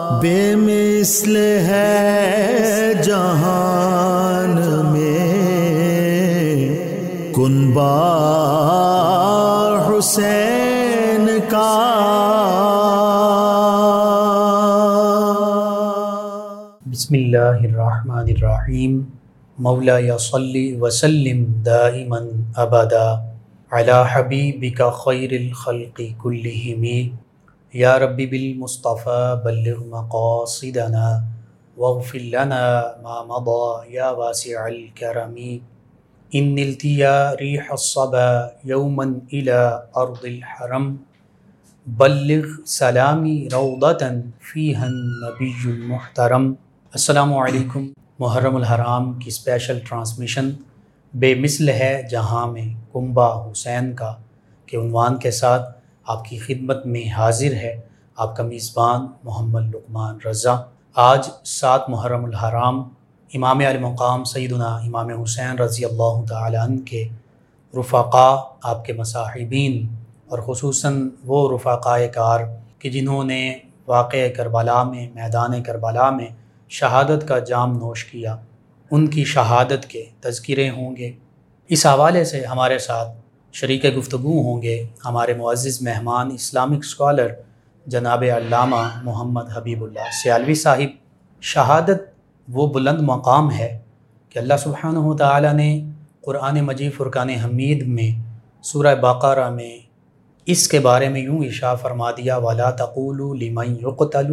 بے مثل ہے جہان میں۔ کنبا حسین کا۔ بسم اللہ الرحمن الرحیم۔ مولا یا صلی وسلم دائما ابدا علی حبیبک خیر الخلق کلہم۔ یا ربی بالمصطفى بلغ مقاصدنا واغفر لنا ما مضى یا واسع الكرم ان التیا ریح الصبا یوما الى ارض الحرم. بلغ سلامی روضتا فیہا النبی المحترم. السلام علیکم، محرم الحرام کی اسپیشل ٹرانسمیشن بے مثل ہے جہاں میں کنبا حسین کا کے عنوان کے ساتھ آپ کی خدمت میں حاضر ہے۔ آپ کا میزبان محمد لقمان رضا۔ آج سات محرم الحرام امام المقام سیدنا امام حسین رضی اللہ تعالیٰ عنہ کے رفقا، آپ کے مصاحبین اور خصوصاً وہ رفقاء کار کہ جنہوں نے واقع کربلا میں، میدان کربلا میں شہادت کا جام نوش کیا۔ ان کی شہادت کے تذکرے ہوں گے۔ اس حوالے سے ہمارے ساتھ شریک گفتگو ہوں گے ہمارے معزز مہمان اسلامک اسکالر جناب علامہ محمد حبیب اللہ سیالوی صاحب۔ شہادت وہ بلند مقام ہے کہ اللہ سبحانہ و تعالیٰ نے قرآن مجید فرقان حمید میں سورہ باقارہ میں اس کے بارے میں یوں اشاع فرما دیا، ولا تقول لمن یقتل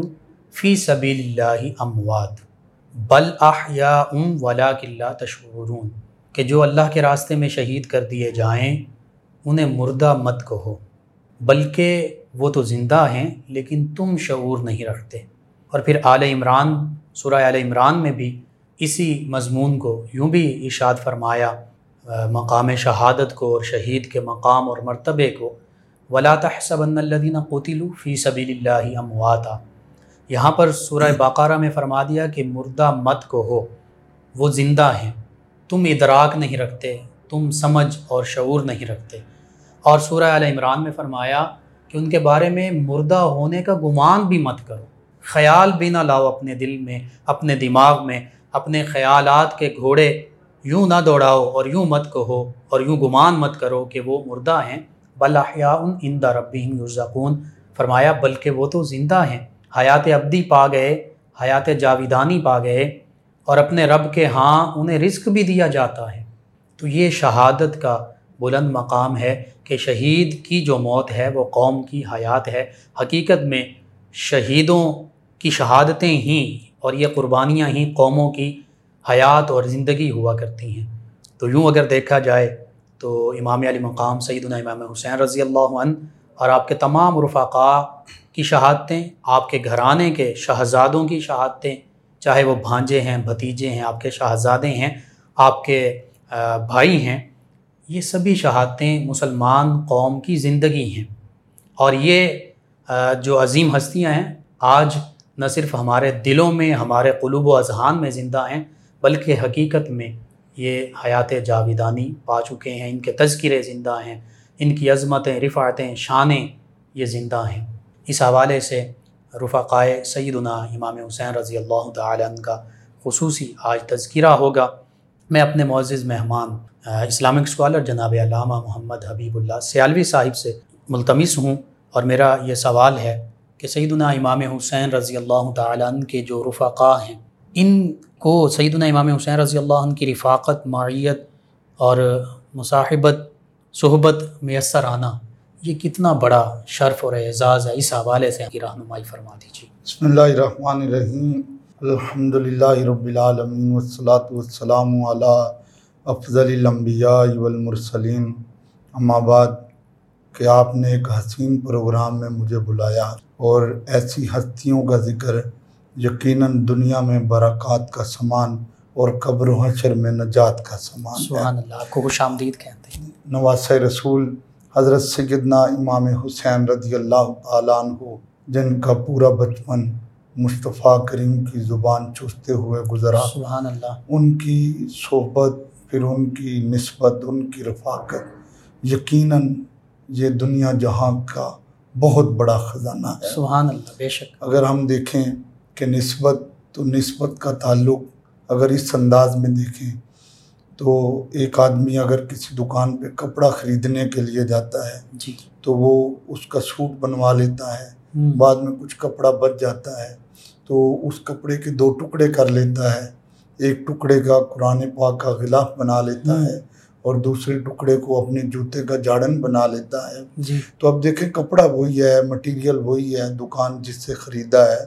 فی سبیل اللہ اموات بل ام ولا کلّہ تشعرون کہ جو اللہ کے راستے میں شہید کر دیے جائیں انہیں مردہ مت کہو۔ بلکہ وہ تو زندہ ہیں، لیکن تم شعور نہیں رکھتے۔ اور پھر آل عمران، سورہ آل عمران میں بھی اسی مضمون کو یوں بھی اشاد فرمایا، مقام شہادت کو اور شہید کے مقام اور مرتبے کو، ولا تحسبن الذين قتلوا فی سبیل اللہ امواتا یہاں پر سورہ باقارہ میں فرما دیا کہ مردہ مت کو ہو وہ زندہ ہیں، تم ادراک نہیں رکھتے۔ تم سمجھ اور شعور نہیں رکھتے۔ اور سورہ علیہ عمران میں فرمایا کہ ان کے بارے میں مردہ ہونے کا گمان بھی مت کرو۔ خیال بھی نہ لاؤ اپنے دل میں، اپنے دماغ میں، اپنے خیالات کے گھوڑے۔ یوں نہ دوڑاؤ اور یوں مت کہو اور یوں گمان مت کرو کہ وہ مردہ ہیں۔ بلاحیا ان اندہ ربی یرزقون۔ فرمایا، بلکہ وہ تو زندہ ہیں۔ حیات ابدی پا گئے، حیات جاویدانی پا گئے۔ اور اپنے رب کے ہاں انہیں رزق بھی دیا جاتا ہے۔ تو یہ شہادت کا بلند مقام ہے کہ شہید کی جو موت ہے وہ قوم کی حیات ہے۔ حقیقت میں شہیدوں کی شہادتیں ہی اور یہ قربانیاں ہی قوموں کی حیات اور زندگی ہوا کرتی ہیں۔ تو یوں اگر دیکھا جائے تو امام علی مقام سعید امام حسین رضی اللہ عنہ اور آپ کے تمام رفقاء کی شہادتیں، آپ کے گھرانے کے شہزادوں کی شہادتیں، چاہے وہ بھانجے ہیں، بھتیجے ہیں، آپ کے شہزادے ہیں، آپ کے بھائی ہیں، یہ سبھی شہادتیں مسلمان قوم کی زندگی ہیں۔ اور یہ جو عظیم ہستیاں ہیں، آج نہ صرف ہمارے دلوں میں، ہمارے قلوب و اذہان میں زندہ ہیں، بلکہ حقیقت میں یہ حیات جاویدانی پا چکے ہیں۔ ان کے تذکرے زندہ ہیں، ان کی عظمتیں، رفعتیں، شانیں یہ زندہ ہیں۔ اس حوالے سے رفقائے سیدنا امام حسین رضی اللہ تعالیٰ عنہ کا خصوصی آج تذکرہ ہوگا۔ میں اپنے معزز مہمان اسلامک اسکالر جناب علامہ محمد حبیب اللہ سیالوی صاحب سے ملتمس ہوں اور میرا یہ سوال ہے کہ سیدنا امام حسین رضی اللہ تعالیٰ عنہ کے جو رفقا ہیں، ان کو سیدنا امام حسین رضی اللہ عنہ کی رفاقت، معیت اور مصاحبت، صحبت میسر آنا، یہ کتنا بڑا شرف اور اعزاز ہے؟ اس حوالے سے رہنمائی فرما دیجیے۔ بسم اللہ الرحمن الرحیم۔ الحمد للہ رب العالمین والصلاة والسلام علی افضل الانبیاء والمرسلین۔ اما بعد کہ آپ نے ایک حسین پروگرام میں مجھے بلایا اور ایسی ہستیوں کا ذکر یقیناً دنیا میں برکات کا سامان اور قبر و حشر میں نجات کا سامان سبحان اللہ کو خوش آمدید کہتے ہیں۔ نواز رسول حضرت سیدنا امام حسین رضی اللہ تعالیٰ عنہ جن کا پورا بچپن مصطفیٰ کریم کی زبان چوستے ہوئے گزرا۔ سبحان اللہ۔ ان کی صحبت پھر ان کی نسبت ان کی رفاقت یقیناً یہ دنیا جہاں کا بہت بڑا خزانہ ہے۔ سبحان اللہ بے شک۔ اگر ہم دیکھیں کہ نسبت تو نسبت کا تعلق اگر اس انداز میں دیکھیں تو ایک آدمی اگر کسی دکان پہ کپڑا خریدنے کے لیے جاتا ہے جی۔ تو وہ اس کا سوٹ بنوا لیتا ہے۔ بعد میں کچھ کپڑا بچ جاتا ہے تو اس کپڑے کے دو ٹکڑے کر لیتا ہے۔ ایک ٹکڑے کا قرآن پاک کا غلاف بنا لیتا۔ ہے اور دوسرے ٹکڑے کو اپنے جوتے کا جاڑن بنا لیتا ہے۔ جی۔ تو اب دیکھیں کپڑا وہی ہے مٹیریل وہی ہے دکان جس سے خریدا ہے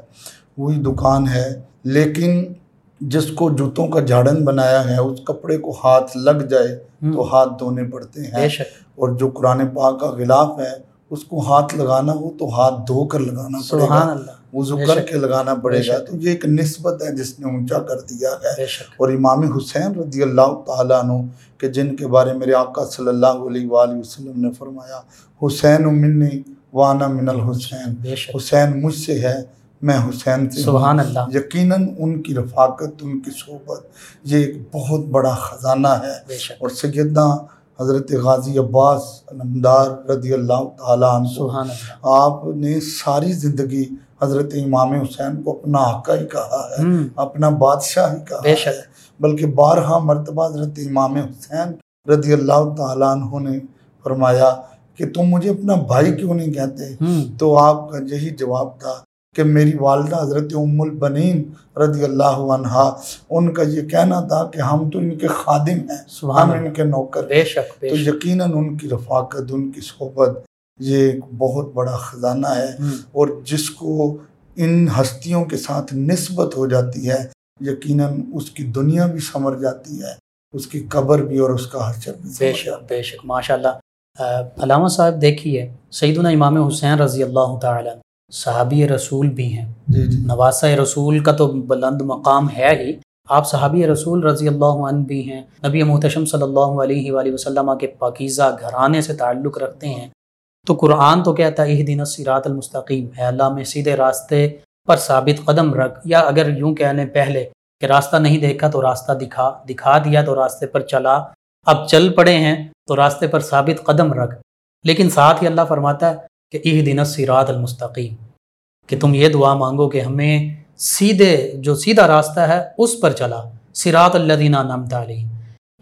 وہی دکان ہے۔ لیکن جس کو جوتوں کا جھاڑن بنایا ہے اس کپڑے کو ہاتھ لگ جائے تو ہاتھ دھونے پڑتے ہیں۔ اور جو قرآن پاک کا غلاف ہے اس کو ہاتھ لگانا ہو تو ہاتھ دھو کر لگانا پڑے گا وضو کر کے لگانا پڑے گا۔ تو یہ ایک نسبت ہے جس نے اونچا کر دیا ہے۔ اور امام حسین رضی اللہ تعالیٰ عنہ کہ جن کے بارے میرے آقا صلی اللہ علیہ وآلہ وسلم نے فرمایا حسین منی وانا من الحسین۔ حسین مجھ سے ہے میں حسین سے سبحان اللہ۔ یقیناً ان کی رفاقت ان کی صحبت یہ ایک بہت بڑا خزانہ ہے۔ اور سیدنا حضرت غازی عباس علمدار رضی اللہ تعالیٰ عنہ سبحان اللہ۔ آپ نے ساری زندگی حضرت امام حسین کو اپنا آقا ہی کہا ہے اپنا بادشاہ ہی کہا ہے بلکہ بارہا مرتبہ حضرت امام حسین رضی اللہ تعالیٰ عنہ نے فرمایا کہ تم مجھے اپنا بھائی کیوں نہیں کہتے؟ تو آپ کا یہی جواب تھا کہ میری والدہ حضرت ام البنین رضی اللہ عنہا ان کا یہ کہنا تھا کہ ہم تو ان کے خادم ہیں سبحان ہم ان کے نوکر بے شک بے تو یقیناً ان کی رفاقت ان کی صحبت یہ ایک بہت بڑا خزانہ ہے۔ اور جس کو ان ہستیوں کے ساتھ نسبت ہو جاتی ہے یقیناً اس کی دنیا بھی سمر جاتی ہے اس کی قبر بھی اور اس کا حشر بھی بے شک بے شک ماشاء اللہ علامہ صاحب دیکھیے سیدنا امام حسین رضی اللہ تعالیٰ صحابی رسول بھی ہیں۔ جی جی۔ نواسہ رسول کا تو بلند مقام ہے ہی۔ آپ صحابی رسول رضی اللہ عنہ بھی ہیں۔ نبی محتشم صلی اللہ علیہ وآلہ وسلم کے پاکیزہ گھرانے سے تعلق رکھتے ہیں۔ تو قرآن تو کہتا ہے دن سیرات المستقیم۔ ہے اللہ میں سیدھے راستے پر ثابت قدم رکھ۔ یا اگر یوں کہہ لیں پہلے کہ راستہ نہیں دیکھا تو راستہ دکھا دکھا دیا تو راستے پر چلا۔ اب چل پڑے ہیں تو راستے پر ثابت قدم رکھ۔ لیکن ساتھ ہی اللہ فرماتا ہے کہ اہ دن سیرات المستقیم کہ تم یہ دعا مانگو کہ ہمیں سیدھے جو سیدھا راستہ ہے اس پر چلا سراط الذین انعمت علیہم۔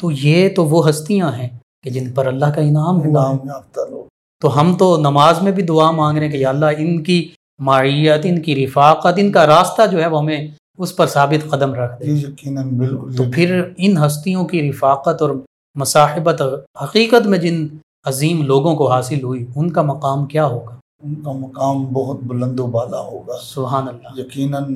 تو یہ تو وہ ہستیاں ہیں کہ جن پر اللہ کا انعام ہوا ہے۔ تو ہم تو نماز میں بھی دعا مانگ رہے ہیں کہ یا اللہ ان کی معیت ان کی رفاقت ان کا راستہ جو ہے وہ ہمیں اس پر ثابت قدم رکھ دے۔ جی یقیناً بالکل تو پھر ان ہستیوں کی رفاقت اور مصاحبت حقیقت میں جن عظیم لوگوں کو حاصل ہوئی ان کا مقام کیا ہوگا؟ ان کا مقام بہت بلند و بالا ہوگا۔ سبحان اللہ۔ یقیناً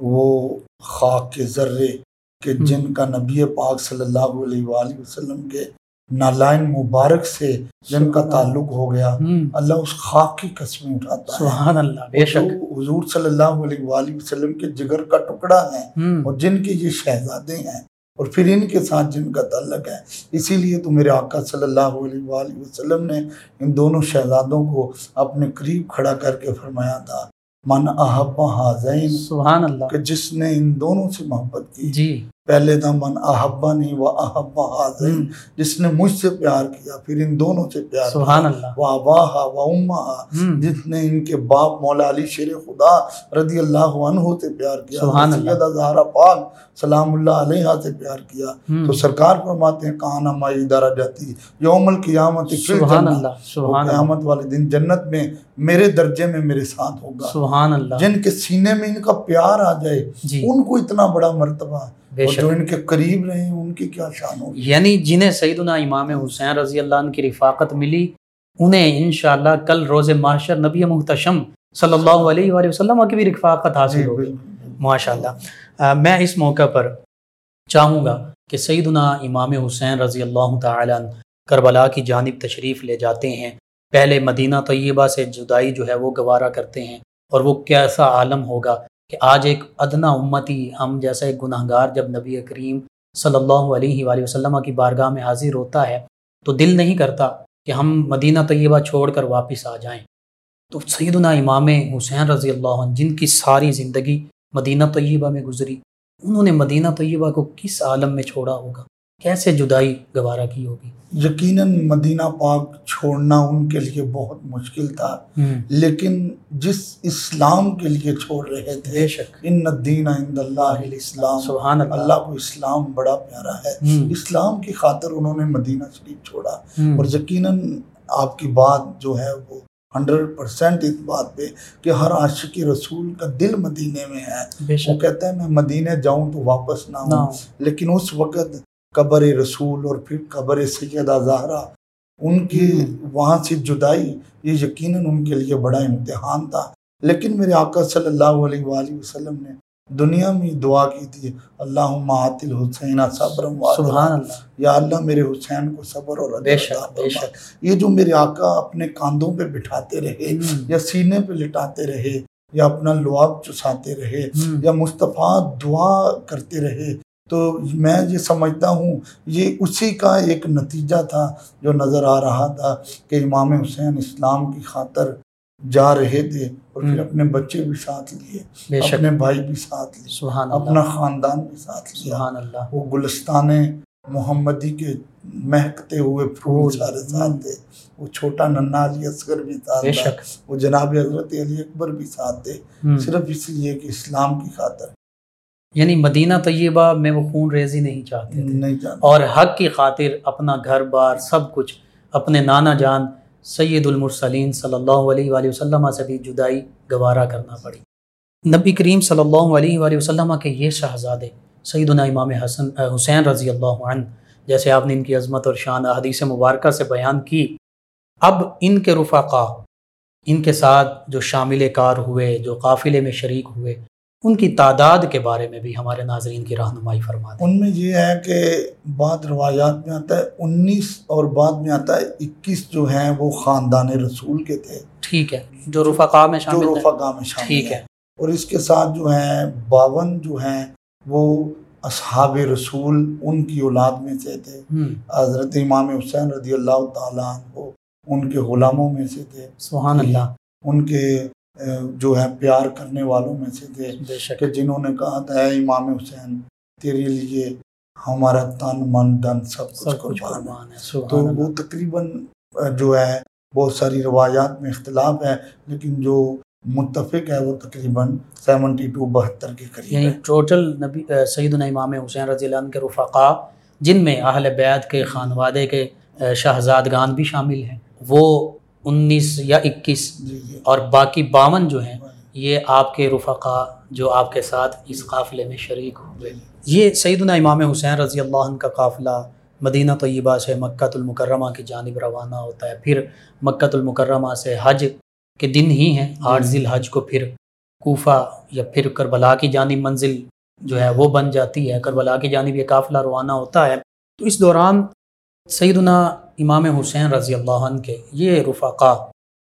وہ خاک کے ذرے کہ۔ جن کا نبی پاک صلی اللہ علیہ وآلہ وسلم کے نالائن مبارک سے جن کا تعلق ہو گیا اللہ اس خاک کی قسمیں اٹھاتا سبحان اللہ بے شک۔ حضور صلی اللہ علیہ وآلہ وسلم کے جگر کا ٹکڑا ہے اور جن کے یہ شہزادے ہیں اور پھر ان کے ساتھ جن کا تعلق ہے اسی لیے تو میرے آقا صلی اللہ علیہ وآلہ وسلم نے ان دونوں شہزادوں کو اپنے قریب کھڑا کر کے فرمایا تھا من احب حاضین سبحان اللہ۔ کہ جس نے ان دونوں سے محبت کی جی۔ پہلے تھا من احبا نہیں و احب حاضین ہم، جس نے مجھ سے پیار کیا پھر ان دونوں سے پیار سبحان اللہ۔ و اباہا و امہا جس نے ان کے باپ مولا علی شیر خدا رضی اللہ عنہ سے پیار کیا سبحان اللہ۔ سیدہ زہرا پاک سلام اللہ علیہ سے پیار کیا۔ تو سرکار فرماتے ہیں کہاں نمائی ادارہ جاتی یوم القیامت سبحان۔ اللہ سبحان قیامت والے دن جنت میں میرے درجے میں میرے ساتھ ہوگا۔ سبحان اللہ۔ جن کے سینے میں ان کا پیار آ جائے جی۔ ان کو اتنا بڑا مرتبہ بے اور شک۔ جو ان کے قریب رہے ہیں ان کی کیا شان ہوگی؟ یعنی جنہیں سیدنا امام حسین رضی اللہ عنہ کی رفاقت ملی انہیں انشاءاللہ کل روز معاشر نبی محتشم صلی اللہ علیہ وآلہ وسلم کی بھی رفاقت حاصل جی ہوگی۔ بالکل۔ ماشاءاللہ۔ میں اس موقع پر چاہوں گا کہ سیدنا امام حسین رضی اللہ تعالی کربلا کی جانب تشریف لے جاتے ہیں۔ پہلے مدینہ طیبہ سے جدائی جو ہے وہ گوارا کرتے ہیں اور وہ کیسا عالم ہوگا۔ کہ آج ایک ادنا امتی، ہم جیسا ایک گناہ گار جب نبی کریم صلی اللہ علیہ وآلہ وسلم کی بارگاہ میں حاضر ہوتا ہے تو دل نہیں کرتا کہ ہم مدینہ طیبہ چھوڑ کر واپس آ جائیں۔ تو سیدنا امام حسین رضی اللہ عنہ، جن کی ساری زندگی مدینہ طیبہ میں گزری، انہوں نے مدینہ طیبہ کو کس عالم میں چھوڑا ہوگا؟ کیسے جدائی گوارا کی ہوگی؟ یقیناً مدینہ پاک چھوڑنا ان کے لیے بہت مشکل تھا لیکن جس اسلام کے لیے چھوڑ رہے تھے ان الدین عند اللہ الاسلام سبحان اللہ۔ اللہ کو اسلام بڑا پیارا ہے۔ اسلام کی خاطر انہوں نے مدینہ شریف چھوڑا۔ اور یقیناً آپ کی بات جو ہے وہ ہنڈریڈ پرسینٹ اس بات پہ کہ ہر عاشق رسول کا دل مدینے میں ہے۔ وہ کہتا ہے میں مدینے جاؤں تو واپس نہ ہوں ہو۔ لیکن اس وقت قبر رسول اور پھر قبر سیدہ زہرا ان کی وہاں سے جدائی یہ یقیناً ان کے لیے بڑا امتحان تھا۔ لیکن میرے آقا صلی اللہ علیہ وآلہ وسلم نے دنیا میں دعا کی تھی اللہ معاطل حسین صبرم سبحان اللہ یا اللہ میرے حسین کو صبر اور بے شک بے۔ شک۔ یہ جو میرے آقا اپنے کاندھوں پہ بٹھاتے رہے یا سینے پہ لٹاتے رہے یا اپنا لعاب چساتے رہے یا مصطفیٰ دعا کرتے رہے تو میں یہ سمجھتا ہوں یہ اسی کا ایک نتیجہ تھا جو نظر آ رہا تھا کہ امام حسین اسلام کی خاطر جا رہے تھے اور پھر۔ اپنے بچے بھی ساتھ لیے اپنے بھائی بھی ساتھ لیے سبحان اپنا اللہ خاندان بھی ساتھ لیا سبحان اللہ۔ وہ گلستان محمدی کے مہکتے ہوئے پھول سارے۔ ساتھ تھے۔ وہ چھوٹا ننا علی اصغر بھی ساتھ تھا وہ جناب حضرت علی اکبر بھی ساتھ تھے۔ صرف اس لیے کہ اسلام کی خاطر۔ یعنی مدینہ طیبہ میں وہ خون ریزی نہیں چاہتے تھے۔ نہیں اور حق کی خاطر اپنا گھر بار سب کچھ اپنے نانا جان سید المرسلین صلی اللہ علیہ وآلہ وسلم سے بھی جدائی گوارا کرنا پڑی۔ نبی کریم صلی اللہ علیہ وآلہ وسلم کے یہ شہزادے سیدنا امام حسن حسین رضی اللہ عنہ جیسے آپ نے ان کی عظمت اور شان حدیث مبارکہ سے بیان کی اب ان کے رفقا ان کے ساتھ جو شامل کار ہوئے جو قافلے میں شریک ہوئے ان کی تعداد کے بارے میں بھی ہمارے ناظرین کی رہنمائی فرما دیں۔ ان میں یہ ہے کہ بعض روایات میں آتا ہے انیس اور بعد میں آتا ہے اکیس جو ہیں وہ خاندان رسول کے تھے۔ ٹھیک ہے جو رفقا میں جو شامل ہیں۔ رفقا میں شامل ٹھیک ہے۔ اور اس کے ساتھ جو ہیں باون جو ہیں وہ اصحاب رسول ان کی اولاد میں سے تھے۔ حضرت امام حسین رضی اللہ تعالیٰ عنہ ان کے غلاموں میں سے تھے۔ سبحان اللہ۔ ان کے جو ہے پیار کرنے والوں میں سے تھے کہ جنہوں نے کہا تھا اے امام حسین تیرے لیے ہمارا تن من دن سب کچھ قربان ہے۔ تو وہ تقریباً جو ہے بہت ساری روایات میں اختلاف ہے لیکن جو متفق ہے وہ تقریباً سیونٹی ٹو بہتر کے قریب یعنی ٹوٹل نبی سیدنا امام حسین رضی اللہ عنہ کے رفقا جن میں اہل بیت کے خانوادے کے شہزادگان بھی شامل ہیں وہ انیس یا اکیس جی جی۔ اور باقی باون جو ہیں یہ آپ کے رفقا جو آپ کے ساتھ اس قافلے میں شریک ہوئے یہ سیدنا امام حسین رضی اللہ عنہ کا قافلہ مدینہ طیبہ سے مکہ المکرمہ کی جانب روانہ ہوتا ہے۔ پھر مکہ المکرمہ سے حج کے دن ہی ہیں۔ آٹھ ذی الحج کو پھر کوفہ یا پھر کربلا کی جانب منزل جو ہے وہ بن جاتی ہے۔ کربلا کی جانب یہ قافلہ روانہ ہوتا ہے۔ تو اس دوران سیدنا امام حسین رضی اللہ عنہ کے یہ رفقا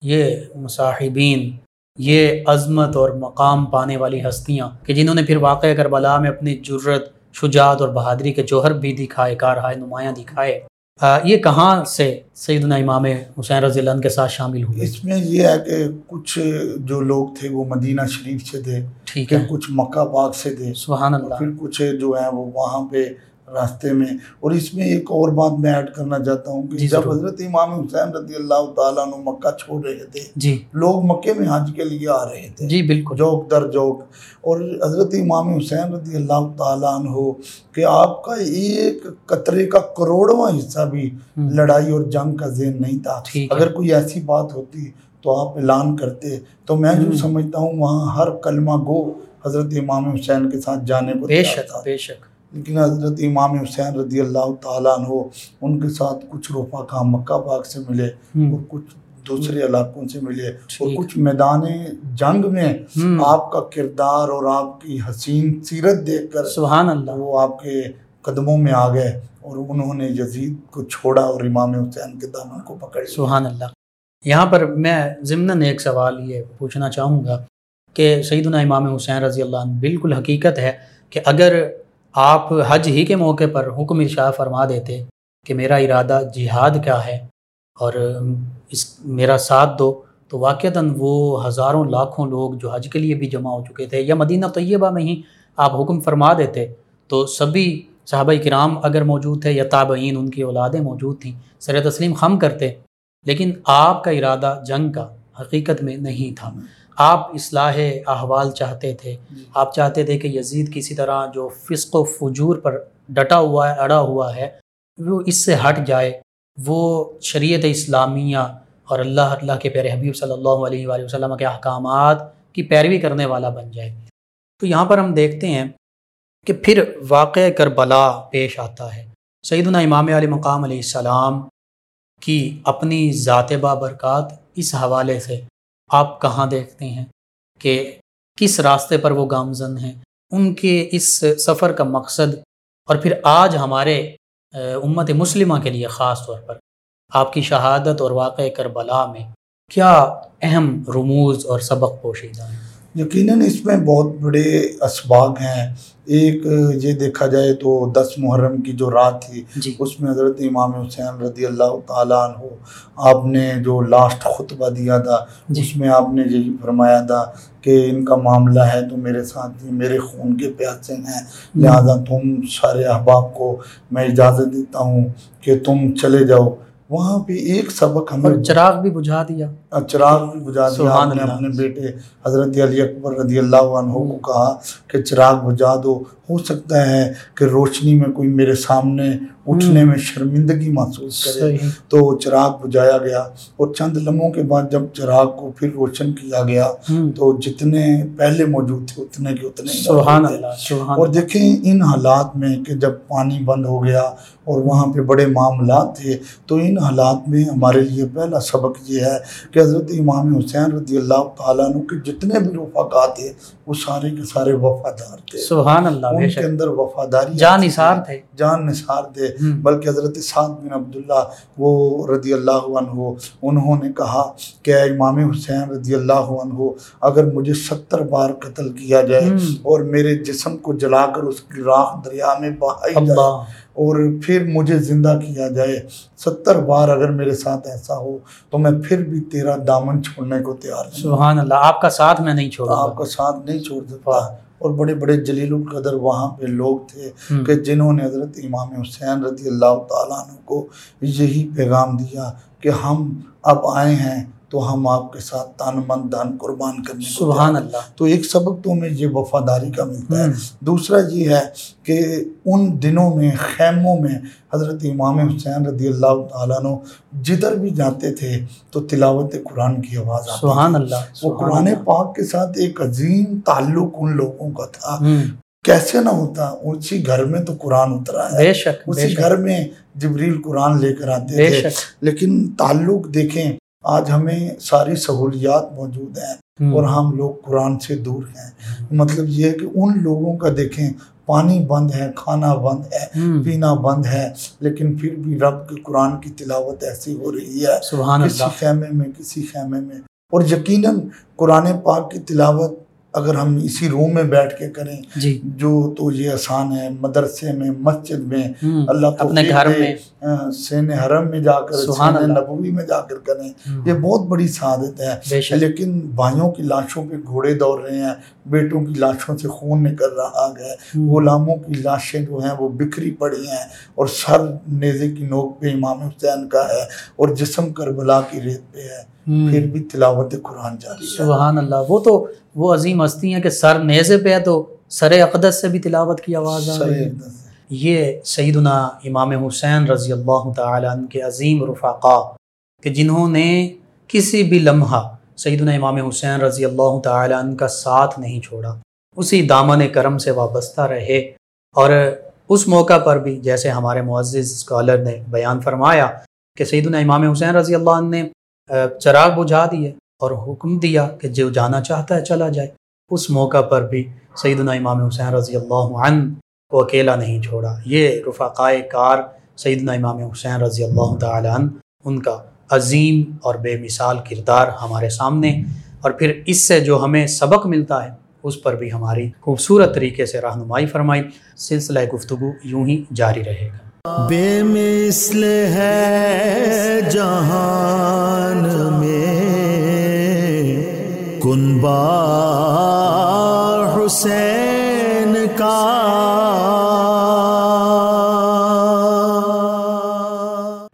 یہ مصاحبین یہ عظمت اور مقام پانے والی ہستیاں کہ جنہوں نے پھر واقع کربلا میں اپنی جرت شجاعت اور بہادری کے جوہر بھی دکھائے کارہائے نمایاں دکھائے۔ آ، یہ کہاں سے سیدنا امام حسین رضی اللہ عنہ کے ساتھ شامل ہوئے؟ اس میں یہ ہے کہ کچھ جو لوگ تھے وہ مدینہ شریف سے تھے ٹھیک ہے۔ کچھ مکہ پاک سے تھے۔ سبحان اللہ۔ پھر کچھ جو ہیں وہ وہاں پہ راستے میں۔ اور اس میں ایک اور بات میں ایڈ کرنا چاہتا ہوں کہ جی، جب۔ حضرت امام حسین رضی اللہ تعالیٰ عنہ مکہ چھوڑ رہے تھے جی۔ لوگ مکے میں حج کے لیے آ رہے تھے۔ جی بالکل۔ جوک در جوک۔ اور حضرت امام حسین رضی اللہ تعالیٰ عنہ کہ آپ کا ایک قطرے کا کروڑواں حصہ بھی لڑائی اور جنگ کا ذہن نہیں تھا۔ اگر کوئی ایسی بات ہوتی تو آپ اعلان کرتے۔ تو میں جو۔ سمجھتا ہوں وہاں ہر کلمہ گو حضرت امام حسین کے ساتھ جانے کو بے شک بے شک۔ لیکن حضرت امام حسین رضی اللہ تعالیٰ عنہ ان کے ساتھ کچھ رفقا مکہ پاک سے ملے اور کچھ دوسرے علاقوں سے ملے اور کچھ میدان جنگ میں آپ کا کردار اور آپ کی حسین سیرت دیکھ کر سبحان اللہ. وہ آپ کے قدموں میں آ گئے اور انہوں نے یزید کو چھوڑا اور امام حسین کے دامن کو پکڑ سبحان اللہ. یہاں پر میں ضمن ایک سوال یہ پوچھنا چاہوں گا کہ سیدنا امام حسین رضی اللہ عنہ بالکل حقیقت ہے کہ اگر آپ حج ہی کے موقع پر حکم ارشاد فرما دیتے کہ میرا ارادہ جہاد کیا ہے اور اس میرا ساتھ دو، تو واقعتاً وہ ہزاروں لاکھوں لوگ جو حج کے لیے بھی جمع ہو چکے تھے یا مدینہ طیبہ میں ہی آپ حکم فرما دیتے، تو سبھی صحابہ کرام اگر موجود تھے یا تابعین ان کی اولادیں موجود تھیں، سر تسلیم خم کرتے، لیکن آپ کا ارادہ جنگ کا، حقیقت میں نہیں تھا۔ آپ اصلاح احوال چاہتے تھے۔ آپ چاہتے تھے کہ یزید کسی طرح جو فسق و فجور پر ڈٹا ہوا ہے اڑا ہوا ہے وہ اس سے ہٹ جائے۔ وہ شریعت اسلامیہ اور اللہ اللہ کے پیارے حبیب صلی اللہ علیہ وآلہ وسلم کے احکامات کی پیروی کرنے والا بن جائے۔ تو یہاں پر ہم دیکھتے ہیں کہ پھر واقع کربلا پیش آتا ہے۔ سیدنا امام علیہ مقام علیہ السلام کی اپنی ذات بابرکات اس حوالے سے آپ کہاں دیکھتے ہیں کہ کس راستے پر وہ گامزن ہیں؟ ان کے اس سفر کا مقصد اور پھر آج ہمارے امت مسلمہ کے لیے خاص طور پر آپ کی شہادت اور واقع کربلا میں کیا اہم رموز اور سبق پوشیدہ ہیں؟ یقیناً اس میں بہت بڑے اسباق ہیں۔ ایک یہ دیکھا جائے تو دس محرم کی جو رات تھی جی۔ اس میں حضرت امام حسین رضی اللہ تعالیٰ عنہ آپ نے جو لاسٹ خطبہ دیا تھا جی۔ اس میں آپ نے یہی فرمایا تھا کہ ان کا معاملہ ہے تو میرے ساتھ ہی میرے خون کے پیاسے ہیں۔ لہذا تم سارے احباب کو میں اجازت دیتا ہوں کہ تم چلے جاؤ۔ وہاں پہ ایک سبق ہمیں چراغ بھی بجھا دیا۔ چراغ بھی بجھا دیا آپ نے۔ اپنے بیٹے حضرت علی اکبر رضی اللہ عنہ کو کہا کہ چراغ بجھا دو۔ ہو سکتا ہے کہ روشنی میں کوئی میرے سامنے اٹھنے میں شرمندگی محسوس کرے۔ تو چراغ بجھایا گیا اور چند لمحوں کے بعد جب چراغ کو پھر روشن کیا گیا تو جتنے پہلے موجود تھے اتنے کے اتنے سبحان۔ اللہ اور دیکھیں ان حالات میں کہ جب پانی بند ہو گیا اور وہاں پہ بڑے معاملات تھے تو ان حالات میں ہمارے لیے پہلا سبق یہ ہے کہ حضرت امام حسین رضی اللہ تعالیٰ عنہ کے جتنے بھی رفقات تھے وہ سارے کے سارے وفادار تھے۔ سبحان اللہ ان کے اندر وفاداری جان نثار تھے۔ جان نثار تھے۔ بلکہ حضرت سعد بن عبداللہ وہ رضی اللہ عنہ انہوں نے کہا کہ امام حسین رضی اللہ عنہ اگر مجھے ستر بار قتل کیا جائے اور میرے جسم کو جلا کر اس کی راکھ دریا میں بہائی جائے اور پھر مجھے زندہ کیا جائے ستر بار اگر میرے ساتھ ایسا ہو تو میں پھر بھی تیرا دامن چھوڑنے کو تیار نہیں سبحان اللہ آپ کا ساتھ میں نہیں چھوڑا آپ کا ساتھ نہیں چھوڑ سکتا۔ واہ۔ اور بڑے بڑے جلیل القدر وہاں پہ لوگ تھے کہ جنہوں نے حضرت امام حسین رضی اللہ تعالیٰ عنہ کو یہی پیغام دیا کہ ہم اب آئے ہیں تو ہم آپ کے ساتھ تن من دن قربان کرنے سبحان۔ اللہ۔ تو ایک سبق تو ہمیں یہ وفاداری کا ملتا ہے۔ دوسرا یہ ہے کہ ان دنوں میں خیموں میں حضرت امام حسین رضی اللہ تعالیٰ عنہ جدھر بھی جاتے تھے تو تلاوت قرآن کی آواز آتی سبحان اللہ وہ قرآن پاک کے ساتھ ایک عظیم تعلق ان لوگوں کا تھا۔ کیسے نہ ہوتا اسی گھر میں تو قرآن اترا ہے۔ بے شک بے اسی شک۔ گھر میں جبریل قرآن لے کر آتے بے تھے۔ لیکن تعلق دیکھیں آج ہمیں ساری سہولیات موجود ہیں اور ہم لوگ قرآن سے دور ہیں۔ مطلب یہ ہے کہ ان لوگوں کا دیکھیں پانی بند ہے کھانا بند ہے پینا بند ہے لیکن پھر بھی رب کے قرآن کی تلاوت ایسی ہو رہی ہے۔ سبحان کسی اللہ۔ خیمے میں کسی خیمے میں۔ اور یقیناً قرآن پاک کی تلاوت اگر ہم اسی روم میں بیٹھ کے کریں جی۔ جو تو یہ آسان ہے مدرسے میں مسجد میں اللہ اپنے گھر میں۔ آ، سین حرم میں جا کر سین۔ نبوی میں جا کر کریں۔ یہ بہت بڑی سعادت ہے۔ لیکن بھائیوں کی لاشوں پہ گھوڑے دوڑ رہے ہیں بیٹوں کی لاشوں سے خون نکل رہا ہے۔ غلاموں کی لاشیں جو ہیں وہ بکھری پڑی ہیں اور سر نیزے کی نوک پہ امام حسین کا ہے اور جسم کربلا کی ریت پہ ہے۔ پھر بھی تلاوت قرآن جاری ہے۔ سبحان اللہ وہ تو وہ عظیم ہستی ہیں کہ سر نیزے پہ ہے تو سر اقدس سے بھی تلاوت کی آواز آ رہی ہے۔ یہ سیدنا امام حسین رضی اللہ تعالیٰ عنہ کے عظیم رفقا کہ جنہوں نے کسی بھی لمحہ سیدنا امام حسین رضی اللہ تعالیٰ عنہ کا ساتھ نہیں چھوڑا اسی دامن کرم سے وابستہ رہے۔ اور اس موقع پر بھی جیسے ہمارے معزز اسکالر نے بیان فرمایا کہ سیدنا امام حسین رضی اللہ عنہ نے چراغ بجھا دیے اور حکم دیا کہ جو جانا چاہتا ہے چلا جائے۔ اس موقع پر بھی سیدنا امام حسین رضی اللہ عنہ کو اکیلا نہیں چھوڑا۔ یہ رفقائے کار سیدنا امام حسین رضی اللہ تعالیٰ عنہ، ان کا عظیم اور بے مثال کردار ہمارے سامنے۔ اور پھر اس سے جو ہمیں سبق ملتا ہے، اس پر بھی ہماری خوبصورت طریقے سے رہنمائی فرمائی۔ سلسلہ گفتگو یوں ہی جاری رہے گا۔ بے مثل ہے جہان میں۔ کنبا حسین کا۔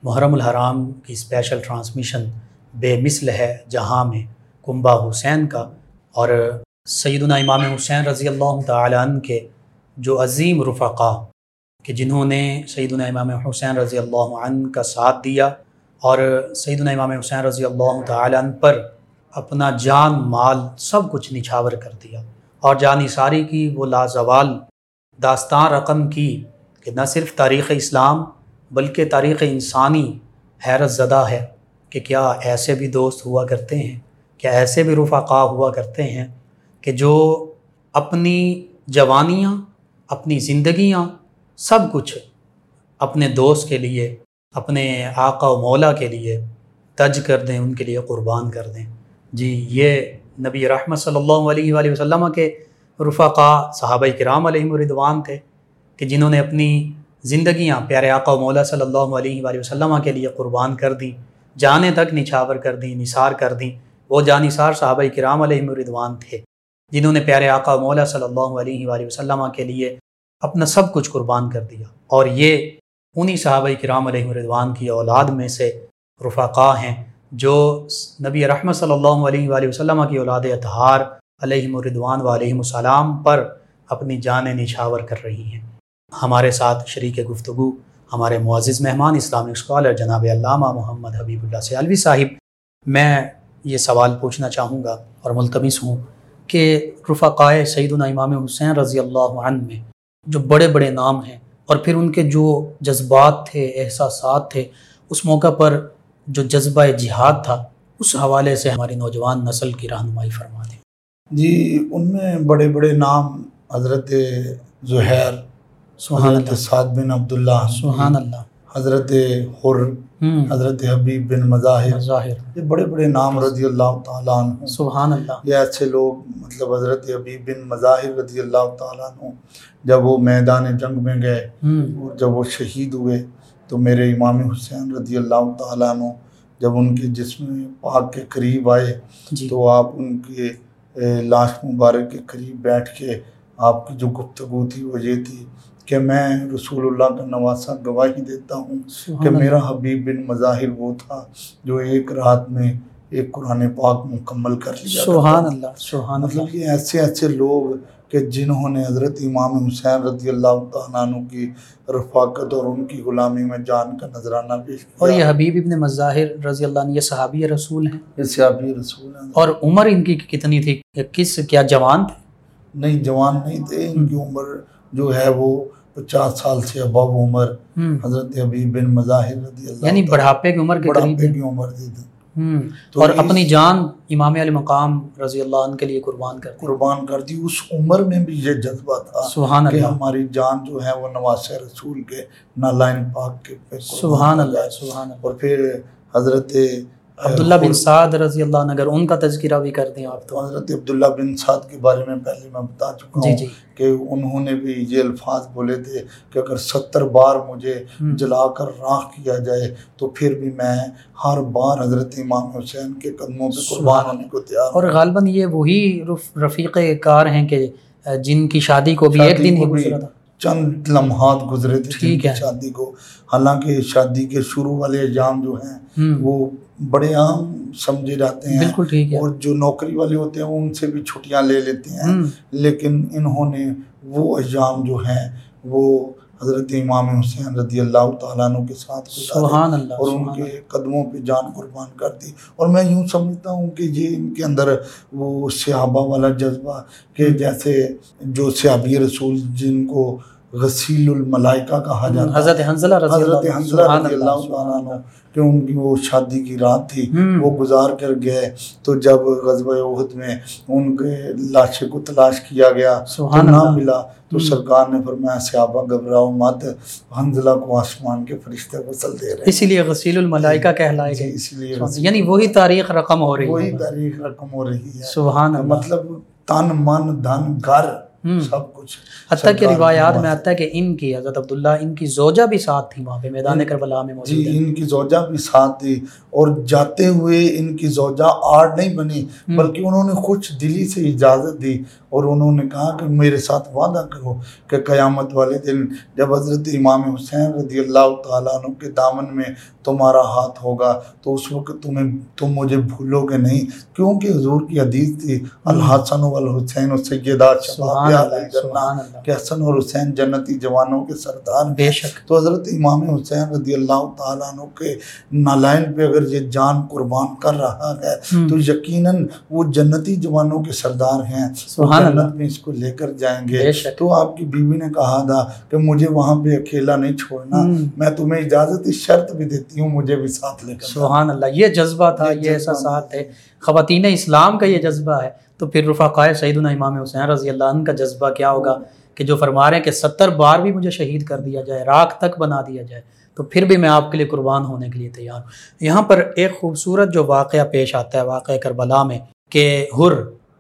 محرم الحرام کی اسپیشل ٹرانسمیشن بے مثل ہے جہاں میں کنبا حسین کا۔ اور سیدنا امام حسین رضی اللہ تعالیٰ عنہ کے جو عظیم رفقا کہ جنہوں نے سیدنا امام حسین رضی اللہ عنہ کا ساتھ دیا اور سیدنا امام حسین رضی اللہ تعالیٰ عنہ پر اپنا جان، مال سب کچھ نچھاور کر دیا اور جان ساری کی وہ لازوال داستان رقم کی کہ نہ صرف تاریخ اسلام بلکہ تاریخ انسانی حیرت زدہ ہے کہ کیا ایسے بھی دوست ہوا کرتے ہیں، کیا ایسے بھی رفقا ہوا کرتے ہیں کہ جو اپنی جوانیاں، اپنی زندگیاں سب کچھ اپنے دوست کے لیے، اپنے آقا و مولا کے لیے تج کر دیں، ان کے لیے قربان کر دیں۔ جی یہ نبی رحمت صلی اللہ علیہ وآلہ وسلم کے رفقا صحابہ کرام علیہ الردوان تھے کہ جنہوں نے اپنی زندگیاں پیارے آقا و مولا صلی اللہ علیہ وآلہ وسلم کے لیے قربان کر دیں، جانے تک نچھاور کر دیں، نثار کر دیں۔ وہ جانثار صحابہ کرام علیہ الردوان تھے جنہوں نے پیارے آقا و مولا صلی اللہ علیہ وآلہ وسلم کے لیے اپنا سب کچھ قربان کر دیا۔ اور یہ انہی صحابہ کرام علیہ الردوان کی اولاد میں سے رفقا ہیں جو نبی رحمت صلی اللہ علیہ وآلہ وسلم کی اولاد اطہار علیہ الردوان و علیہ السلام پر اپنی جان نچھاور کر رہی ہیں۔ ہمارے ساتھ شریک گفتگو، ہمارے معزز مہمان، اسلامک اسکالر جناب علامہ محمد حبیب اللہ سیالوی صاحب، میں یہ سوال پوچھنا چاہوں گا اور ملتمس ہوں کہ رفقائے سیدنا امام حسین رضی اللہ عنہ میں جو بڑے بڑے نام ہیں اور پھر ان کے جو جذبات تھے احساسات تھے اس موقع پر جو جذبہ جہاد تھا اس حوالے سے ہماری نوجوان نسل کی رہنمائی فرما دیں۔ جی ان میں بڑے بڑے نام حضرت زہیر سبحان اللہ۔ سعد بن عبداللہ سبحان اللہ۔ حضرت حر حضرت حبیب بن مظاہر۔ ظاہر یہ بڑے بڑے نام رضی اللہ تعالیٰ عنہ۔ سبحان اللہ۔ یہ ایسے لوگ مطلب حضرت حبیب بن مظاہر رضی اللہ تعالیٰ عنہ۔ جب وہ میدان جنگ میں گئے اور جب وہ شہید ہوئے تو میرے امام حسین رضی اللہ تعالیٰ عنہ جب ان کے جسم پاک کے قریب آئے جی۔ تو آپ ان کے لاش مبارک کے قریب بیٹھ کے آپ کی جو گفتگو تھی وہ یہ تھی کہ میں رسول اللہ کا نواسا گواہی دیتا ہوں کہ میرا حبیب بن مظاہر وہ تھا جو ایک رات میں ایک قرآن پاک مکمل کر لیا سبحان۔ اللہ سبحان اللہ۔ مطلب یہ ایسے ایسے لوگ کہ جنہوں نے حضرت امام حسین رضی اللہ تعالیٰ عنہ کی رفاقت اور ان کی غلامی میں جان کا نذرانہ پیش کیا۔ اور یہ حبیب ابن مظاہر رضی اللہ عنہ یہ صحابی رسول ہیں؟ یہ سیابی رسول ہیں۔ اور عمر ان کی کتنی تھی؟ کس کیا جوان تھے؟ نہیں جوان نہیں تھے۔ ان کی عمر جو ہے وہ پچاس سال سے اباب عمر۔ حضرت حبیب بن مظاہر رضی اللہ یعنی بڑھاپے کی عمر کے قریب بڑھاپے کی عمر تھی۔ تھی اور اپنی جان امام علی مقام رضی اللہ عنہ کے لیے قربان کر دی۔ قربان کر دی۔ اس عمر میں بھی یہ جذبہ تھا سبحان کہ اللہ۔ ہماری جان جو ہے وہ نواز رسول کے نالائن پاک کے سبحان اللہ۔ سبحان اللہ۔ اور پھر حضرت عبداللہ بن سعد رضی اللہ عنہ اگر ان کا تذکرہ بھی کر دیں آپ تو۔ حضرت عبداللہ بن سعد کے بارے میں پہلے میں بتا چکا جی ہوں جی۔ کہ انہوں نے بھی یہ الفاظ بولے تھے کہ اگر ستر بار مجھے جلا کر راکھ کیا جائے تو پھر بھی میں ہر بار حضرت امام حسین کے قدموں پہ قربان ہونے کو تیار ہوں۔ اور غالباً یہ وہی رف- رفیق کار ہیں کہ جن کی شادی کو بھی ایک دن ہی گزرا تھا۔ چند لمحات گزرے تھے ٹھیک ہے۔ شادی کو۔ حالانکہ شادی کے شروع والے ایام جو ہیں وہ بڑے عام سمجھے جاتے ہیں۔ بالکل ٹھیک ہے۔ اور جو نوکری والے ہوتے ہیں وہ ان سے بھی چھٹیاں لے لیتے ہیں۔ لیکن انہوں نے وہ ایام جو ہیں وہ حضرت امام حسین رضی اللہ تعالیٰ عنہ کے ساتھ سبحان اللہ اور ان سبحان کے اللہ۔ قدموں پہ جان قربان کر دی۔ اور میں یوں سمجھتا ہوں کہ یہ ان کے اندر وہ صحابہ والا جذبہ کہ جیسے جو صحابی رسول جن کو غسیل الملائکہ کہا جاتا حضرت حنزلہ رضی اللہ حضرت حنزلہ رضی اللہ تعالیٰ عنہ کہ ان کی وہ شادی کی رات تھی وہ گزار کر گئے۔ تو جب غزوہ احد میں ان کے لاشے کو تلاش کیا گیا تو نہ ملا۔ تو۔ سرکار نے فرمایا صحابہ گھبراؤ مت حنزلہ کو آسمان کے فرشتے غسل دے رہے ہیں۔ اسی لیے غسیل الملائکہ کہلائے جی، گئے۔ اس لیے یعنی وہی تاریخ رقم ہو رہی وہی ہے تاریخ رقم ہو رہی ہے۔ سبحان اللہ۔ مطلب تن من دھن گھر۔ سب کچھ۔ حتیٰ کہ روایات میں آتا ہے کہ ان کی حضرت عبداللہ ان کی زوجہ بھی ساتھ تھی وہاں پہ میدان کربلا میں جی موجود ہے ان کی زوجہ بھی ساتھ تھی۔ اور جاتے ہوئے ان کی زوجہ آڑ نہیں بنی بلکہ انہوں نے خوش دلی سے اجازت دی۔ اور انہوں نے کہا کہ میرے ساتھ وعدہ کرو کہ قیامت والے دن جب حضرت امام حسین رضی اللہ تعالیٰ عنہ کے دامن میں تمہارا ہاتھ ہوگا تو اس وقت تمہیں تم مجھے بھولو گے نہیں۔ کیونکہ حضور کی حدیث تھی الحسن والحسین و سیدہ شباب سبحان اللہ. کہ حسن اور حسین جنتی جوانوں کے سردار بے شک. تو حضرت امام حسین رضی اللہ تعالیٰ عنہ کے نالائن پہ اگر یہ جان قربان کر رہا ہے۔ تو یقیناً وہ جنتی جوانوں کے سردار ہیں۔ سبحان اللہ. جنت میں اس کو لے کر جائیں گے۔ تو آپ کی بیوی نے کہا تھا کہ مجھے وہاں پہ اکیلا نہیں چھوڑنا۔ میں تمہیں اجازت اس شرط بھی دیتی ہوں مجھے بھی ساتھ لے کر۔ سبحان اللہ. یہ جذبہ تھا یہ جذبہ احساسات تھے۔ خواتین اسلام کا یہ جذبہ ہے، تو پھر رفقائے سیدنا امام حسین رضی اللہ عنہ کا جذبہ کیا ہوگا؟ کہ جو فرما رہے ہیں کہ ستر بار بھی مجھے شہید کر دیا جائے، راکھ تک بنا دیا جائے، تو پھر بھی میں آپ کے لیے قربان ہونے کے لیے تیار ہوں۔ یہاں پر ایک خوبصورت جو واقعہ پیش آتا ہے، واقعہ کربلا میں، کہ ہر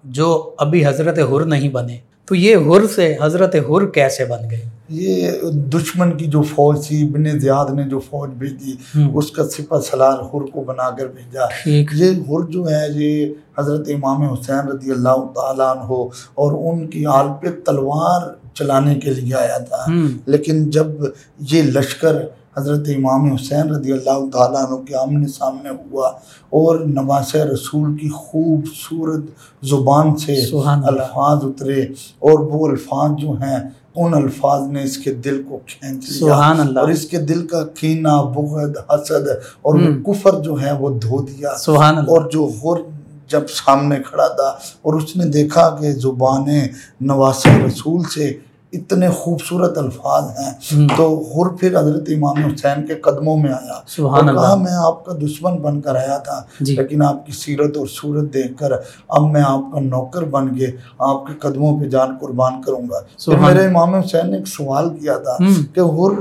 جو ابھی حضرت ہر نہیں بنے، تو یہ ہر سے حضرت ہر کیسے بن گئے؟ یہ دشمن کی جو فوج تھی ابن زیاد نے جو فوج بھیجی۔ اس کا سپہ سلار حر کو بنا کر بھیجا یہ حر جو ہے یہ حضرت امام حسین رضی اللہ تعالیٰ عنہ اور ان کی آل پہ تلوار چلانے کے لیے آیا تھا۔ لیکن جب یہ لشکر حضرت امام حسین رضی اللہ تعالیٰ عنہ کے آمنے سامنے ہوا اور نواس رسول کی خوبصورت زبان سے الفاظ اترے اور وہ الفاظ جو ہیں ان الفاظ نے اس کے دل کو کھینچ لیا سبحان اللہ۔ اور اس کے دل کا کینہ بغض حسد اور۔ کفر جو ہے وہ دھو دیا۔ سبحان اللہ۔ اور جو غر جب سامنے کھڑا تھا اور اس نے دیکھا کہ زبانیں نواس رسول سے اتنے خوبصورت الفاظ ہیں۔ تو غر پھر حضرت امام حسین کے قدموں میں آیا۔ سبحان اللہ۔ میں آپ کا دشمن بن کر آیا تھا جی۔ لیکن آپ کی سیرت اور صورت دیکھ کر اب میں آپ کا نوکر بن کے آپ کے قدموں پہ جان قربان کروں گا۔ پھر میرے امام حسین نے ایک سوال کیا تھا۔ کہ غر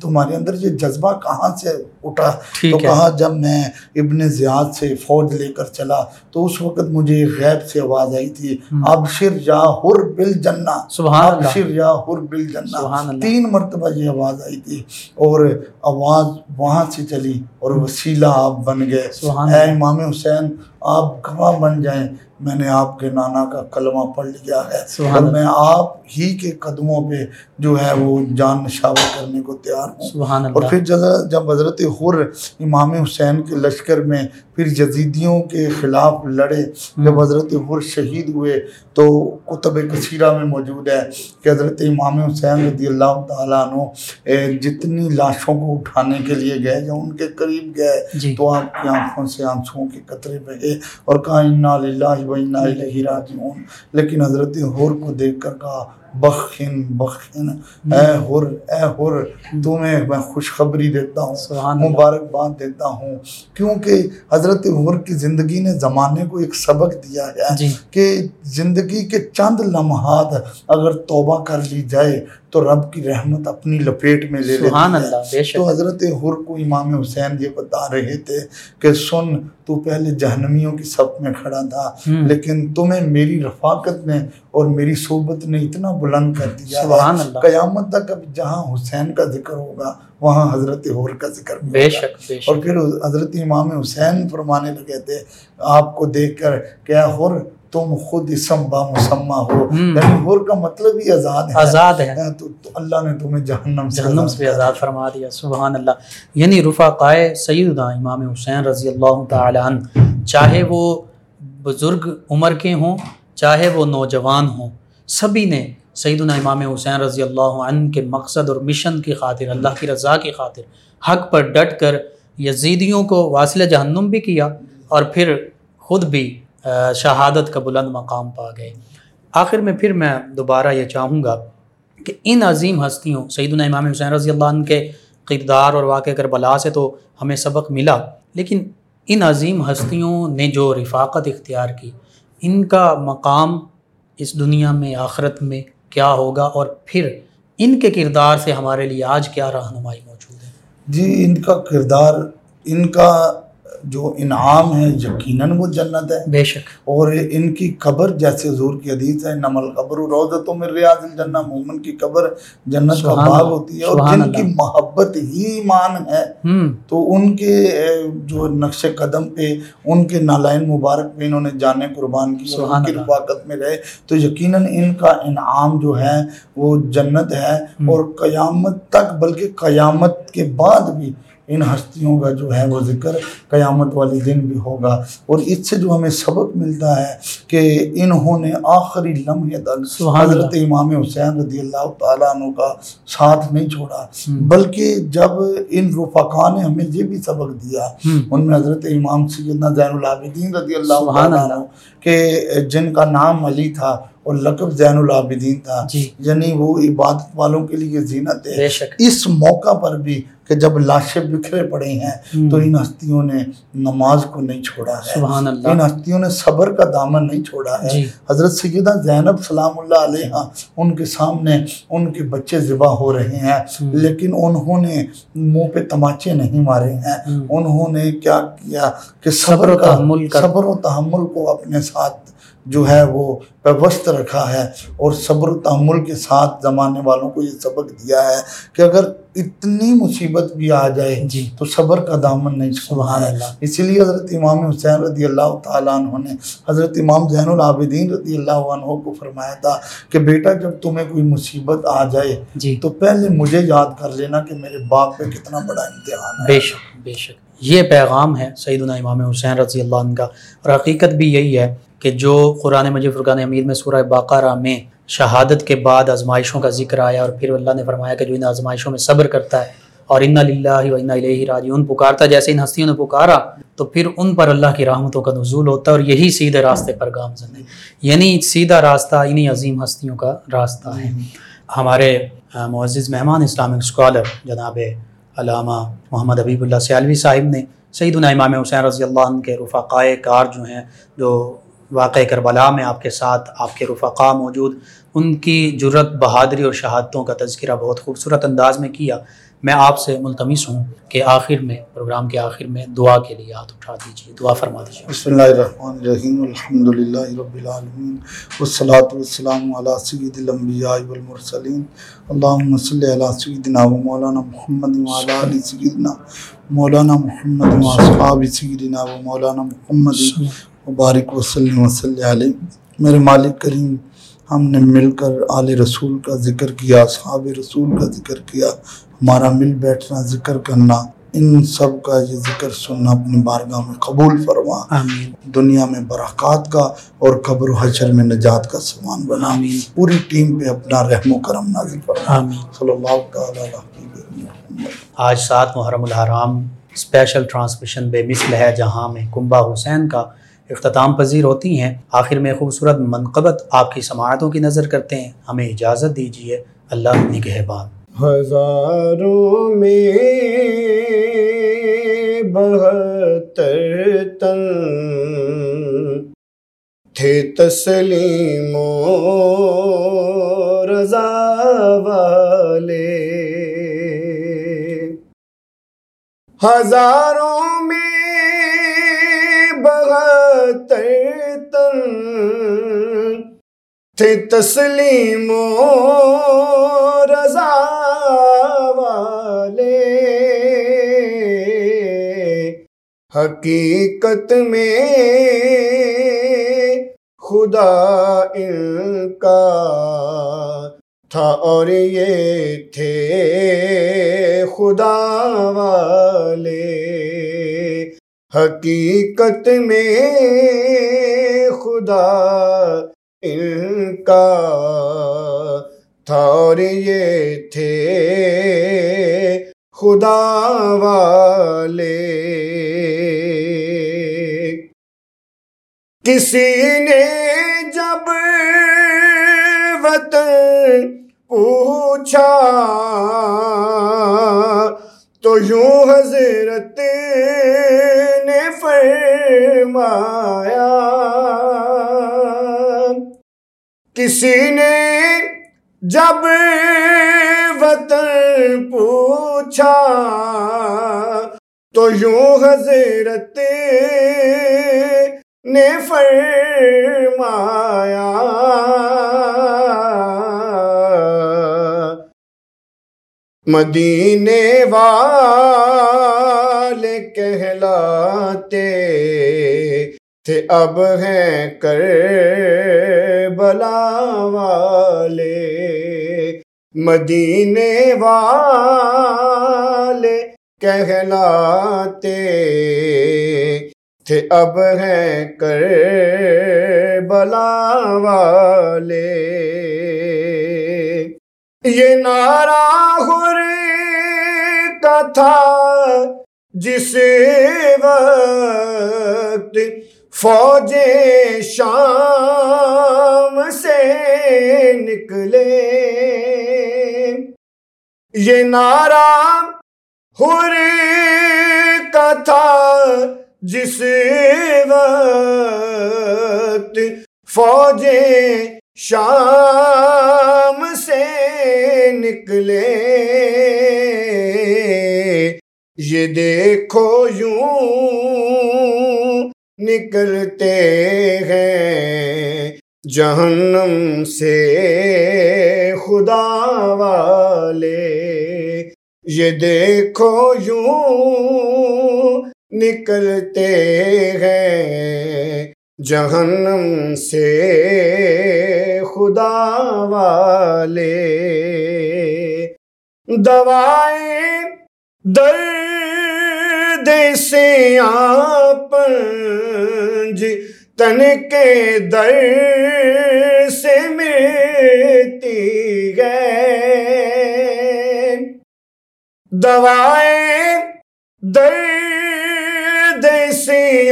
تمہارے اندر یہ جذبہ کہاں سے اٹھا تو کہا جب میں ابن زیاد سے فوج لے کر چلا تو اس وقت مجھے غیب سے آواز آئی تھی۔ ابشر یا حر بل اللہ۔ ابشر یا حر بل اللہ۔ تین مرتبہ یہ آواز آئی تھی اور آواز وہاں سے چلی اور وسیلہ آپ بن گئے۔ اے امام حسین آپ گواہ بن جائیں۔ میں نے آپ کے نانا کا کلمہ پڑھ لیا ہے۔ اور میں آپ ہی کے قدموں پہ جو ہے وہ جان نشاور کرنے کو تیار ہوں۔ سبحان اور پھر جب جب حضرت حر امام حسین کے لشکر میں پھر یزیدیوں کے خلاف لڑے جب حضرت حر شہید ہوئے تو کتب کثیرہ میں موجود ہے کہ حضرت امام حسین رضی اللہ تعالیٰ عنہ جتنی لاشوں کو اٹھانے کے لیے گئے یا ان کے قریب گئے جی۔ تو آپ کی آنکھوں سے آنسوؤں کے قطرے بہے۔ اور کہا انا للہ و انا الیہ راجعون۔ لیکن حضرت حر کو دیکھ کر کہا بخن بخن اے حر اے حر تمہیں میں خوشخبری دیتا ہوں اللہ۔ مبارکباد دیتا ہوں۔ کیونکہ حضرت عمر کی زندگی نے زمانے کو ایک سبق دیا ہے جی۔ کہ زندگی کے چند لمحات اگر توبہ کر لی جائے تو رب کی رحمت اپنی لپیٹ میں لے سبحان اللہ بے شک۔ تو حضرت حر کو امام حسین یہ بتا رہے تھے کہ سن تو پہلے جہنمیوں کی صف میں کھڑا تھا۔ لیکن تمہیں میری رفاقت نے اور میری صحبت نے اتنا بلند کر دیا سبحان اللہ۔ قیامت تک اب جہاں حسین کا ذکر ہوگا وہاں حضرت حور کا ذکر بے۔ شک بے اور شک۔ پھر حضرت امام حسین فرمانے لگے تھے آپ کو دیکھ کر کہ اے حر تم خود اسم با مسمہ ہو۔ یعنی حر کا مطلب ہی آزاد ہے۔ آزاد ہے۔ تو تو اللہ نے تمہیں جہنم سے جہنم سے آزاد فرما دیا۔ سبحان اللہ۔ یعنی رفقائے سیدنا امام حسین رضی اللہ تعالی عنہ چاہے وہ بزرگ عمر کے ہوں چاہے وہ نوجوان ہوں سبھی نے سیدنا امام حسین رضی اللہ عنہ کے مقصد اور مشن کی خاطر اللہ کی رضا کی خاطر حق پر ڈٹ کر یزیدیوں کو واصل جہنم بھی کیا اور پھر خود بھی شہادت کا بلند مقام پا گئے۔ آخر میں پھر میں دوبارہ یہ چاہوں گا کہ ان عظیم ہستیوں، سیدنا امام حسین رضی اللہ عنہ کے کردار اور واقع کربلا سے تو ہمیں سبق ملا، لیکن ان عظیم ہستیوں نے جو رفاقت اختیار کی، ان کا مقام اس دنیا میں، آخرت میں کیا ہوگا؟ اور پھر ان کے کردار سے ہمارے لیے آج کیا رہنمائی موجود ہے؟ جی ان کا کردار، ان کا جو انعام ہے یقیناً وہ جنت ہے بے شک اور ان کی قبر جیسے حضور کی حدیث ہے نمل قبر روزت میں ریاض الجنہ مومن کی قبر جنت کا باغ ہوتی ہے اور جن کی۔ محبت ہی ایمان ہے تو ان کے جو نقش قدم پہ ان کے نالائن مبارک پہ انہوں نے جانے قربان کی اور ان کی۔ رفاقت میں رہے تو یقیناً ان کا انعام جو ہے وہ جنت ہے۔ اور قیامت تک بلکہ قیامت کے بعد بھی ان ہستیوں کا جو ہے وہ ذکر قیامت والے دن بھی ہوگا اور اس سے جو ہمیں سبق ملتا ہے کہ انہوں نے آخری لمحے تک۔ حضرت امام حسین رضی اللہ تعالیٰ عنہ کا ساتھ نہیں چھوڑا۔ بلکہ جب ان رفقا نے ہمیں یہ بھی سبق دیا۔ ان میں حضرت امام سیدنا زین العابدین رضی اللہ تعالیٰ۔ عنہ کہ جن کا نام علی تھا اور لقب زین العابدین تھا جی۔ یعنی وہ عبادت والوں کے لیے زینت ہے۔ اس موقع پر بھی کہ جب لاشیں بکھرے پڑے ہیں۔ تو ان ہستیوں نے نماز کو نہیں چھوڑا ہے۔ سبحان ان اللہ ہستیوں نے صبر کا دامن نہیں چھوڑا ہے۔ جی۔ حضرت سیدہ زینب سلام اللہ علیہ ان کے سامنے ان کے بچے ذبح ہو رہے ہیں۔ لیکن انہوں نے منہ پہ تماچے نہیں مارے ہیں۔ انہوں نے کیا کیا کہ صبر کا صبر و تحمل کو اپنے ساتھ جو ہے وہ پیوست رکھا ہے اور صبر و تحمل کے ساتھ زمانے والوں کو یہ سبق دیا ہے کہ اگر اتنی مصیبت بھی آ جائے جی۔ تو صبر کا دامن نہیں سبحان اللہ۔ اسی لیے حضرت امام حسین رضی اللہ تعالیٰ عنہ نے حضرت امام زین العابدین رضی اللہ عنہ کو فرمایا تھا کہ بیٹا جب تمہیں کوئی مصیبت آ جائے جی۔ تو پہلے مجھے یاد کر لینا کہ میرے باپ پہ کتنا بڑا امتحان ہے۔ بے شک بے شک۔ یہ پیغام ہے سیدنا امام حسین رضی اللہ عنہ کا اور حقیقت بھی یہی ہے کہ جو قرآن مجید، فرقان حمید میں سورہ باقارہ میں شہادت کے بعد آزمائشوں کا ذکر آیا اور پھر اللہ نے فرمایا کہ جو ان آزمائشوں میں صبر کرتا ہے اور ان للہ و انا الیہ راجعون پکارتا جیسے ان ہستیوں نے پکارا، تو پھر ان پر اللہ کی رحمتوں کا نزول ہوتا ہے اور یہی سیدھے راستے پر گامزن ہے۔ یعنی سیدھا راستہ انہی عظیم ہستیوں کا راستہ ہے۔ ہمارے معزز مہمان، اسلامک اسکالر جناب علامہ محمد حبیب اللہ سیالوی صاحب نے سیدنا امام حسین رضی اللہ عنہ کے رفقائے کار جو ہیں، جو واقع کربلا میں آپ کے ساتھ آپ کے رفقا موجود، ان کی جرت بہادری اور شہادتوں کا تذکرہ بہت خوبصورت انداز میں کیا۔ میں آپ سے ملتمس ہوں کہ آخر میں، پروگرام کے آخر میں دعا کے لیے ہاتھ اٹھا دیجیے دعا فرما دیجیے بسم اللہ الرحمن الرحیم، الحمد للہ رب العالمین، والصلاة والسلام علی سید الانبیاء والمرسلین۔ اللہم صلی علی سیدنا و مولانا محمد و علی آل سیدنا، مولانا محمد و اصحاب سیدنا و مولانا محمد۔ مبارک وسلم وسلم علیہ۔ میرے مالک کریم ہم نے مل کر آل رسول کا ذکر کیا اصحاب رسول کا ذکر کیا ہمارا مل بیٹھنا ذکر کرنا ان سب کا یہ ذکر سننا اپنی بارگاہ میں قبول فرما۔ آمین۔ دنیا میں برکات کا اور قبر و حشر میں نجات کا سامان بنا۔ آمین۔ پوری ٹیم پہ اپنا رحم و کرم نازل فرما۔ آمین۔ صلی اللہ تعالی علیہ وسلم۔ آج سات محرم الحرام اسپیشل ٹرانسمیشن بے مثل ہے جہاں میں کنبہ حسین کا اختتام پذیر ہوتی ہیں، آخر میں خوبصورت منقبت آپ کی سماعتوں کی نظر کرتے ہیں۔ ہمیں اجازت دیجیے اللہ نگہبان ہزاروں میں بہتر تن تھے تسلیم و رضا والے۔ ہزاروں تھے تسلیم و رضا والے۔ حقیقت میں خدا ان کا تھا اور یہ تھے خدا والے۔ حقیقت میں خدا ان کا تھا اور یہ تھے خدا والے کسی نے جب وطن پوچھا تو یوں حضرت نے فرمایا کسی نے جب وطن پوچھا تو یوں حضرت نے فرمایا، مدینے والے کہلاتے تھے، اب ہیں کر بلا والے، مدینے والے کہلاتے تھے، اب ہیں کر بلا والے۔ یہ نعرہ ہر کا تھا جس وقت فوج شام نکلے۔ یہ نعرہ ہر کا تھا جس وقت فوج شام سے نکلے۔ یہ دیکھو یوں نکلتے ہیں۔ جہنم سے خدا والے۔ یہ دیکھو یوں نکلتے ہیں۔ جہنم سے خدا والے۔ دوائیں درد سے آپ جی۔ تن کے در سے ملتی گئے دوائیں درد سے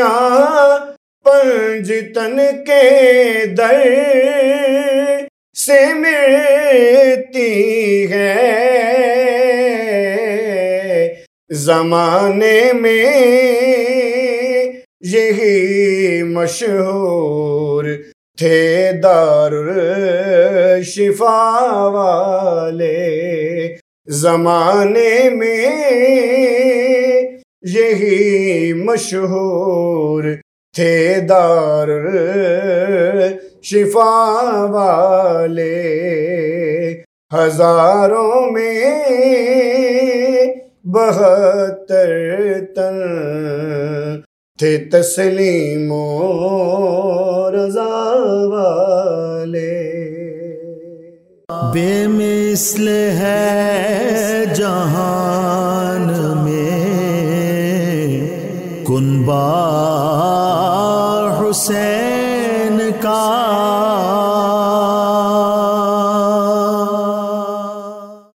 پنج تن کے در سے ملتی ہے۔ زمانے میں یہی مشہور تھے دار شفا والے۔ زمانے میں یہی مشہور تھے دار شفا والے۔ ہزاروں میں بہتر تن تھے تسلیم و رضا والے۔ بے مثل ہے جہان میں کنبا حسین